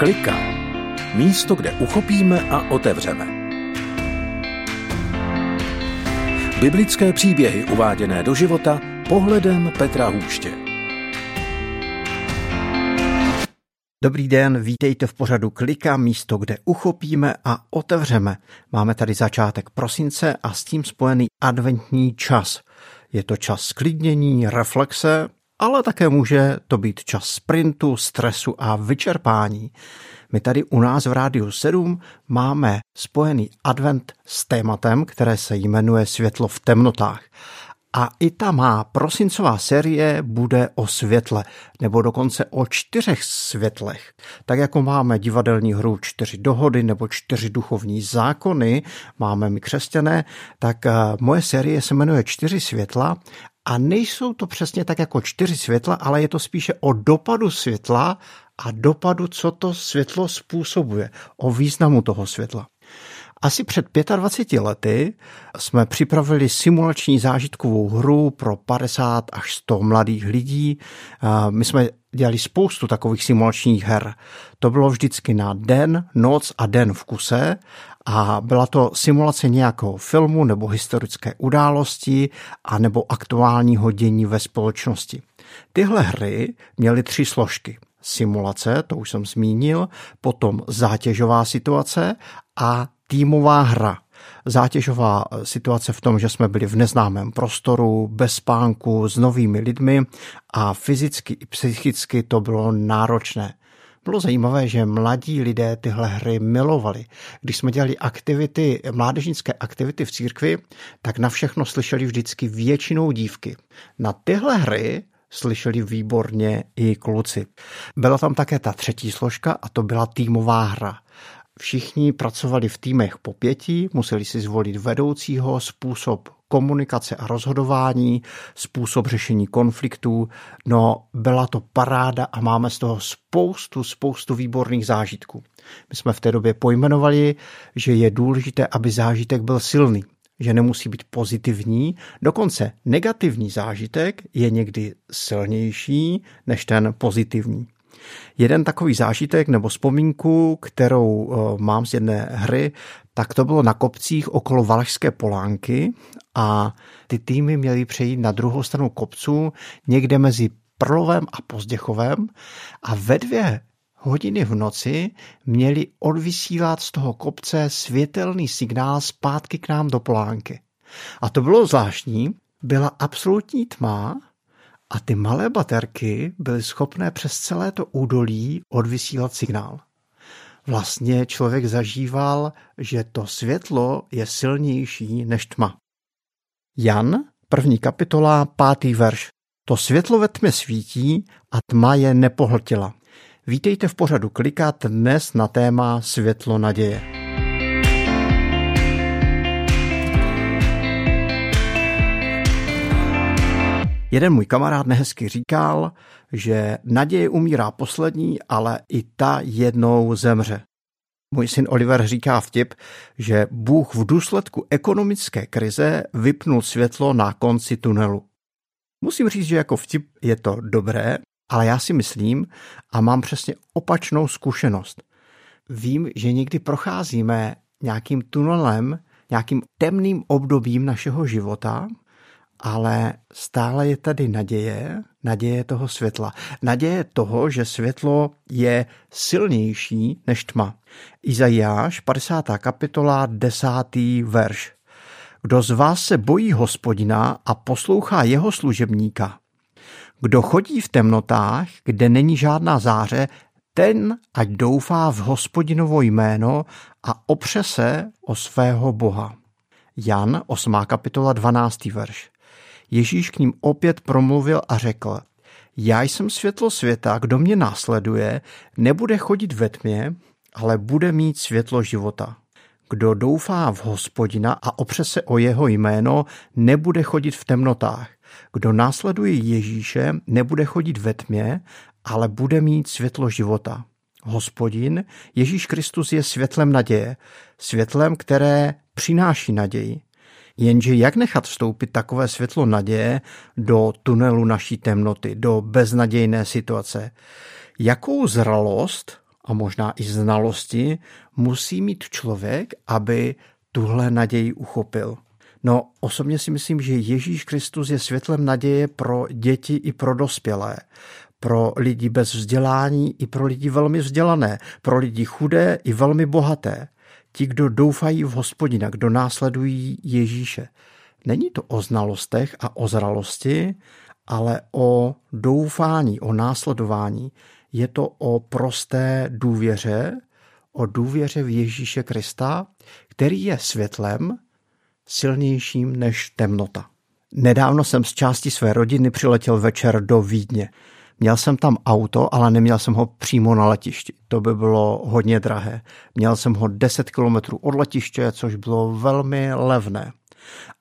Klika. Místo, kde uchopíme a otevřeme. Biblické příběhy uváděné do života pohledem Petra Hůště. Dobrý den, vítejte v pořadu Klika, místo, kde uchopíme a otevřeme. Máme tady začátek prosince a s tím spojený adventní čas. Je to čas sklidnění, reflexe, ale také může to být čas sprintu, stresu a vyčerpání. My tady u nás v Rádiu 7 máme spojený advent s tématem, které se jmenuje Světlo v temnotách. A i ta má prosincová série bude o světle, nebo dokonce o čtyřech světlech. Tak jako máme divadelní hru Čtyři dohody nebo Čtyři duchovní zákony, máme my křesťané, tak eh, moje série se jmenuje Čtyři světla a nejsou to přesně tak jako čtyři světla, ale je to spíše o dopadu světla a dopadu, co to světlo způsobuje, o významu toho světla. Asi před 25 lety jsme připravili simulační zážitkovou hru pro 50 až 100 mladých lidí. My jsme dělali spoustu takových simulačních her. To bylo vždycky na den, noc a den v kuse a byla to simulace nějakého filmu nebo historické události a nebo aktuálního dění ve společnosti. Tyhle hry měly tři složky. Simulace, to už jsem zmínil, potom zátěžová situace a týmová hra. Zátěžová situace v tom, že jsme byli v neznámém prostoru, bez spánku, s novými lidmi a fyzicky i psychicky to bylo náročné. Bylo zajímavé, že mladí lidé tyhle hry milovali. Když jsme dělali aktivity, mládežnické aktivity v církvi, tak na všechno slyšeli vždycky většinou dívky. Na tyhle hry slyšeli výborně i kluci. Byla tam také ta třetí složka a to byla týmová hra. Všichni pracovali v týmech po pěti, museli si zvolit vedoucího, způsob komunikace a rozhodování, způsob řešení konfliktů. No, byla to paráda a máme z toho spoustu, spoustu výborných zážitků. My jsme v té době pojmenovali, že je důležité, aby zážitek byl silný, že nemusí být pozitivní, dokonce negativní zážitek je někdy silnější než ten pozitivní. Jeden takový zážitek nebo vzpomínku, kterou eh, mám z jedné hry, tak to bylo na kopcích okolo Valašské Polánky a ty týmy měly přejít na druhou stranu kopců někde mezi Prlovem a Pozděchovem a ve dvě hodiny v noci měli odvysílat z toho kopce světelný signál zpátky k nám do Polánky. A to bylo zvláštní, byla absolutní tma a ty malé baterky byly schopné přes celé to údolí odvysílat signál. Vlastně člověk zažíval, že to světlo je silnější než tma. Jan, první kapitola, pátý verš. To světlo ve tmě svítí a tma je nepohltila. Vítejte v pořadu Klikat dnes na téma Světlo naděje. Jeden můj kamarád nehezky říkal, že naděje umírá poslední, ale i ta jednou zemře. Můj syn Oliver říká vtip, že Bůh v důsledku ekonomické krize vypnul světlo na konci tunelu. Musím říct, že jako vtip je to dobré, ale já si myslím a mám přesně opačnou zkušenost. Vím, že někdy procházíme nějakým tunelem, nějakým temným obdobím našeho života ale stále je tady naděje, naděje toho světla. Naděje toho, že světlo je silnější než tma. Izajáš, 50. kapitola, 10. verš. Kdo z vás se bojí hospodina a poslouchá jeho služebníka? Kdo chodí v temnotách, kde není žádná záře, ten ať doufá v hospodinovo jméno a opře se o svého Boha. Jan, 8. kapitola, 12. verš. Ježíš k ním opět promluvil a řekl, já jsem světlo světa, kdo mě následuje, nebude chodit ve tmě, ale bude mít světlo života. Kdo doufá v hospodina a opře se o jeho jméno, nebude chodit v temnotách. Kdo následuje Ježíše, nebude chodit ve tmě, ale bude mít světlo života. Hospodin, Ježíš Kristus je světlem naděje, světlem, které přináší naději. Jenže jak nechat vstoupit takové světlo naděje do tunelu naší temnoty, do beznadějné situace? Jakou zralost a možná i znalosti musí mít člověk, aby tuhle naději uchopil. No, osobně si myslím, že Ježíš Kristus je světlem naděje pro děti i pro dospělé, pro lidi bez vzdělání i pro lidi velmi vzdělané, pro lidi chudé i velmi bohaté. Ti, kdo doufají v hospodina, kdo následují Ježíše. Není to o znalostech a o zralosti, ale o doufání, o následování. Je to o prosté důvěře, o důvěře v Ježíše Krista, který je světlem silnějším než temnota. Nedávno jsem z části své rodiny přiletěl večer do Vídně. Měl jsem tam auto, ale neměl jsem ho přímo na letišti. To by bylo hodně drahé. Měl jsem ho 10 kilometrů od letiště, což bylo velmi levné.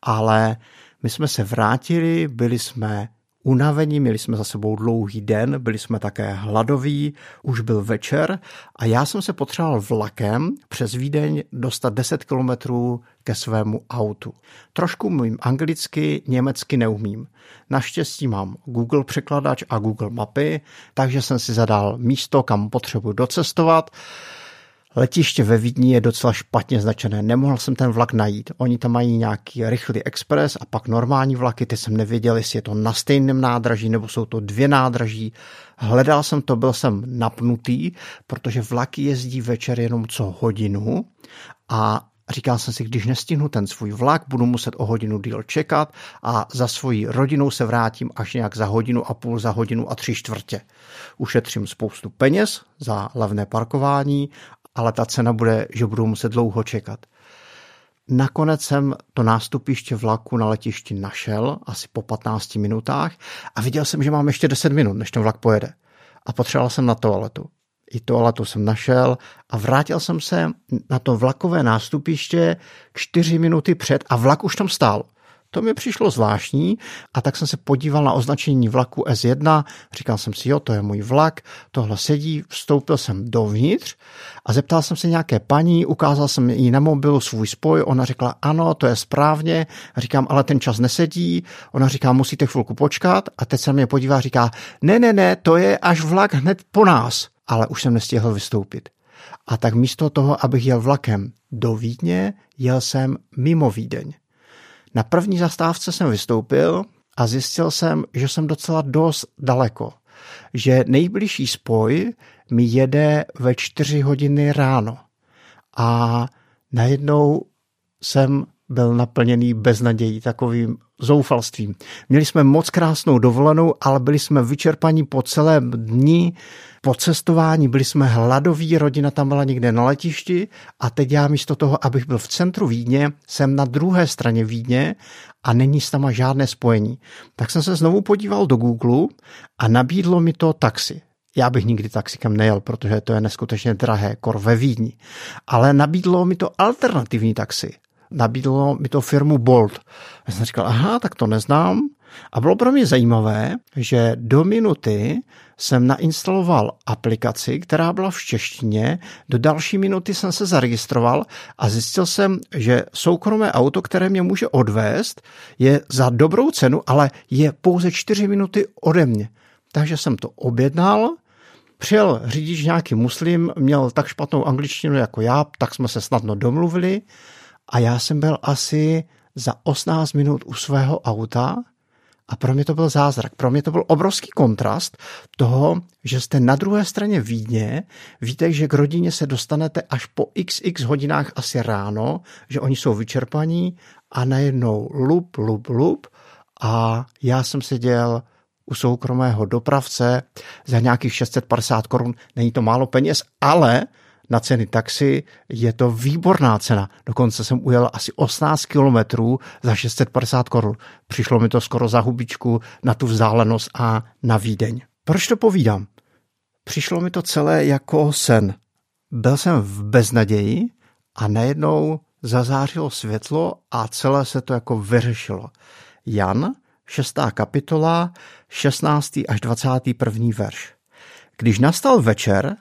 Ale my jsme se vrátili, byli jsme unavení, měli jsme za sebou dlouhý den, byli jsme také hladoví, už byl večer a já jsem se potřeboval vlakem přes Vídeň dostat 10 kilometrů ke svému autu. Trošku mluvím anglicky, německy neumím. Naštěstí mám Google překladač a Google mapy, takže jsem si zadal místo, kam potřebuji docestovat Letiště ve Vídni je docela špatně značené, nemohl jsem ten vlak najít. Oni tam mají nějaký rychlý expres a pak normální vlaky, ty jsem nevěděl, jestli je to na stejném nádraží nebo jsou to dvě nádraží. Hledal jsem to, byl jsem napnutý, protože vlaky jezdí večer jenom co hodinu a Říkal jsem si, když nestihnu ten svůj vlak, budu muset o hodinu díl čekat a za svojí rodinou se vrátím až nějak za hodinu a půl, za hodinu a tři čtvrtě. Ušetřím spoustu peněz za levné parkování ale ta cena bude, že budu muset dlouho čekat. Nakonec jsem to nástupiště vlaku na letišti našel asi po 15 minutách a viděl jsem, že mám ještě 10 minut, než ten vlak pojede. A potřeboval jsem na toaletu. I toaletu jsem našel a vrátil jsem se na to vlakové nástupiště 4 minuty před a vlak už tam stál. To mi přišlo zvláštní a tak jsem se podíval na označení vlaku S1, říkal jsem si, jo, to je můj vlak, tohle sedí, vstoupil jsem dovnitř a zeptal jsem se nějaké paní, ukázal jsem jí na mobilu svůj spoj, ona řekla, ano, to je správně, a říkám, ale ten čas nesedí, ona říká, musíte chvilku počkat. A teď se mě podívá a říká, ne, ne, ne, to je až vlak hned po nás, ale už jsem nestihl vystoupit. A tak místo toho, abych jel vlakem do Vídně, jel jsem mimo Vídeň. Na první zastávce jsem vystoupil a zjistil jsem, že jsem docela dost daleko. Že nejbližší spoj mi jede ve čtyři hodiny ráno. A najednou jsem byl naplněný beznadějí, takovým zoufalstvím. Měli jsme moc krásnou dovolenou, ale byli jsme vyčerpaní po celém dní, po cestování, byli jsme hladoví, rodina tam byla někde na letišti a teď já místo toho, abych byl v centru Vídně, jsem na druhé straně Vídně a není s tama žádné spojení. Tak jsem se znovu podíval do Google a nabídlo mi to taxi. Já bych nikdy taxikem nejel, protože to je neskutečně drahé, kor ve Vídni. Ale nabídlo mi to alternativní taxi nabídlo mi to firmu Bolt. Já jsem říkal, aha, tak to neznám. A bylo pro mě zajímavé, že do minuty jsem nainstaloval aplikaci, která byla v češtině, do další minuty jsem se zaregistroval a zjistil jsem, že soukromé auto, které mě může odvést, je za dobrou cenu, ale je pouze čtyři minuty ode mě. Takže jsem to objednal, Přijel řidič nějaký muslim, měl tak špatnou angličtinu jako já, tak jsme se snadno domluvili a já jsem byl asi za 18 minut u svého auta a pro mě to byl zázrak. Pro mě to byl obrovský kontrast toho, že jste na druhé straně Vídně, víte, že k rodině se dostanete až po xx hodinách asi ráno, že oni jsou vyčerpaní a najednou lup, lup, lup a já jsem seděl u soukromého dopravce za nějakých 650 korun. Není to málo peněz, ale na ceny taxi je to výborná cena. Dokonce jsem ujel asi 18 kilometrů za 650 korun. Přišlo mi to skoro za hubičku na tu vzdálenost a na Vídeň. Proč to povídám? Přišlo mi to celé jako sen. Byl jsem v beznaději a najednou zazářilo světlo a celé se to jako vyřešilo. Jan, 6. kapitola, 16. až 21. verš. Když nastal večer,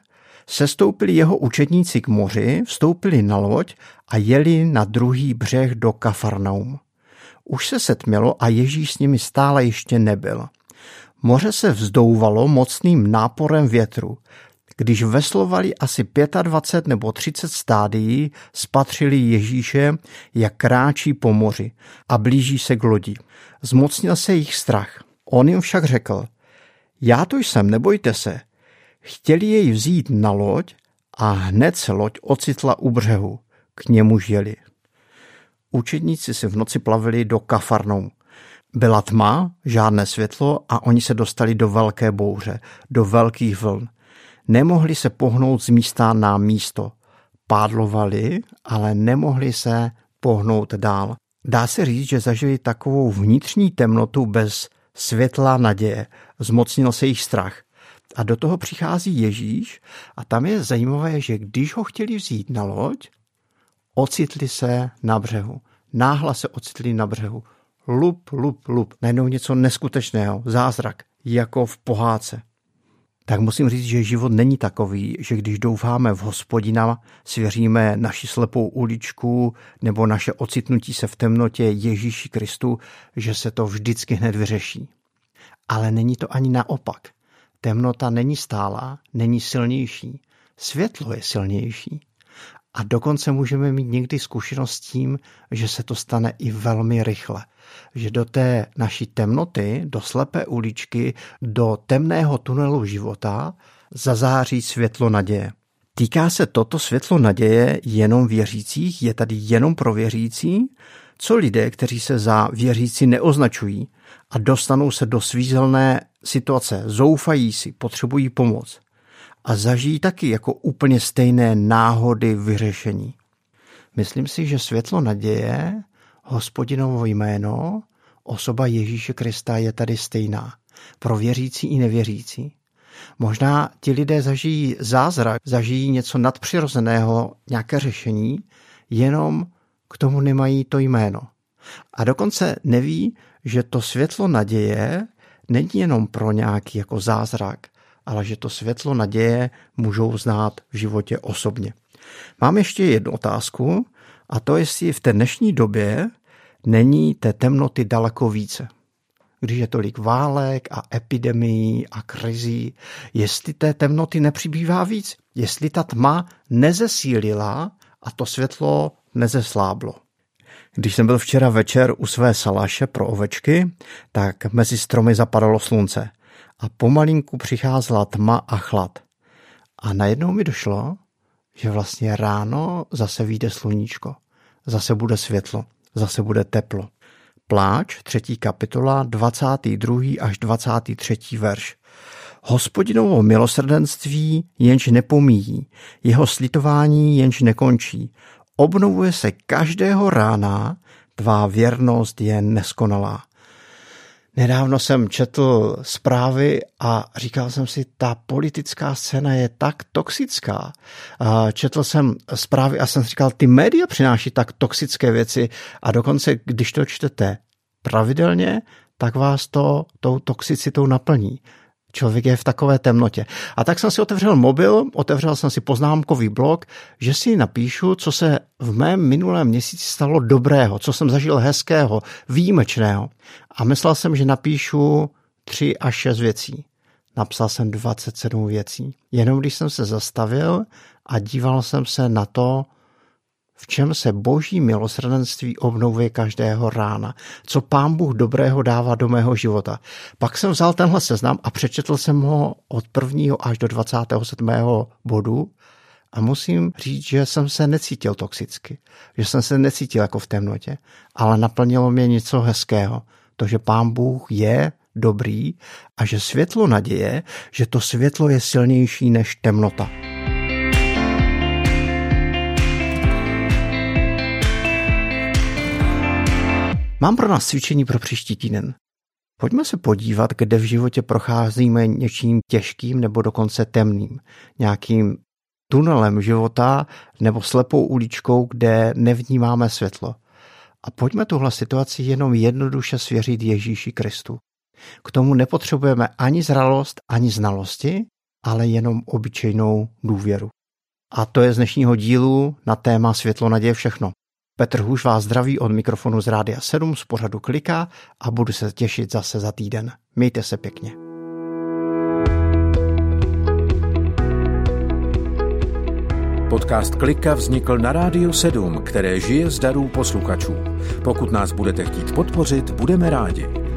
Sestoupili jeho učedníci k moři, vstoupili na loď a jeli na druhý břeh do Kafarnaum. Už se setmělo a Ježíš s nimi stále ještě nebyl. Moře se vzdouvalo mocným náporem větru. Když veslovali asi 25 nebo 30 stádií, spatřili Ježíše, jak kráčí po moři a blíží se k lodi. Zmocnil se jich strach. On jim však řekl, já to jsem, nebojte se. Chtěli jej vzít na loď a hned se loď ocitla u břehu. K němu jeli. Učedníci si v noci plavili do Kafarnou. Byla tma, žádné světlo a oni se dostali do velké bouře, do velkých vln. Nemohli se pohnout z místa na místo. Pádlovali, ale nemohli se pohnout dál. Dá se říct, že zažili takovou vnitřní temnotu bez světla naděje. Zmocnil se jich strach. A do toho přichází Ježíš a tam je zajímavé, že když ho chtěli vzít na loď, ocitli se na břehu. Náhla se ocitli na břehu. Lup, lup, lup. Najednou něco neskutečného. Zázrak. Jako v pohádce. Tak musím říct, že život není takový, že když doufáme v hospodina, svěříme naši slepou uličku nebo naše ocitnutí se v temnotě Ježíši Kristu, že se to vždycky hned vyřeší. Ale není to ani naopak. Temnota není stálá, není silnější. Světlo je silnější. A dokonce můžeme mít někdy zkušenost s tím, že se to stane i velmi rychle. Že do té naší temnoty, do slepé uličky, do temného tunelu života zazáří světlo naděje. Týká se toto světlo naděje jenom věřících? Je tady jenom pro věřící? Co lidé, kteří se za věřící neoznačují a dostanou se do svízelné situace, zoufají si, potřebují pomoc? a zažijí taky jako úplně stejné náhody vyřešení. Myslím si, že světlo naděje, hospodinovo jméno, osoba Ježíše Krista je tady stejná. Pro věřící i nevěřící. Možná ti lidé zažijí zázrak, zažijí něco nadpřirozeného, nějaké řešení, jenom k tomu nemají to jméno. A dokonce neví, že to světlo naděje není jenom pro nějaký jako zázrak, ale že to světlo naděje můžou znát v životě osobně. Mám ještě jednu otázku a to jestli v té dnešní době není té temnoty daleko více. Když je tolik válek a epidemií a krizí, jestli té temnoty nepřibývá víc, jestli ta tma nezesílila a to světlo nezesláblo. Když jsem byl včera večer u své salaše pro ovečky, tak mezi stromy zapadalo slunce a pomalinku přicházela tma a chlad. A najednou mi došlo, že vlastně ráno zase vyjde sluníčko, zase bude světlo, zase bude teplo. Pláč, třetí kapitola, 22. až 23. verš. Hospodinovo milosrdenství jenž nepomíjí, jeho slitování jenž nekončí. Obnovuje se každého rána, tvá věrnost je neskonalá. Nedávno jsem četl zprávy a říkal jsem si, ta politická scéna je tak toxická. Četl jsem zprávy a jsem říkal, ty média přináší tak toxické věci a dokonce, když to čtete pravidelně, tak vás to tou toxicitou naplní. Člověk je v takové temnotě. A tak jsem si otevřel mobil, otevřel jsem si poznámkový blok, že si napíšu, co se v mém minulém měsíci stalo dobrého, co jsem zažil hezkého, výjimečného. A myslel jsem, že napíšu tři až šest věcí. Napsal jsem 27 věcí. Jenom když jsem se zastavil a díval jsem se na to, v čem se boží milosrdenství obnovuje každého rána, co pán Bůh dobrého dává do mého života. Pak jsem vzal tenhle seznam a přečetl jsem ho od prvního až do 27. bodu a musím říct, že jsem se necítil toxicky, že jsem se necítil jako v temnotě, ale naplnilo mě něco hezkého, to, že pán Bůh je dobrý a že světlo naděje, že to světlo je silnější než temnota. Mám pro nás cvičení pro příští týden. Pojďme se podívat, kde v životě procházíme něčím těžkým nebo dokonce temným. Nějakým tunelem života nebo slepou uličkou, kde nevnímáme světlo. A pojďme tuhle situaci jenom jednoduše svěřit Ježíši Kristu. K tomu nepotřebujeme ani zralost, ani znalosti, ale jenom obyčejnou důvěru. A to je z dnešního dílu na téma Světlo naděje všechno. Petr Hůž vás zdraví od mikrofonu z Rádia 7 z pořadu Klika a budu se těšit zase za týden. Mějte se pěkně. Podcast Klika vznikl na Rádiu 7, které žije z darů posluchačů. Pokud nás budete chtít podpořit, budeme rádi.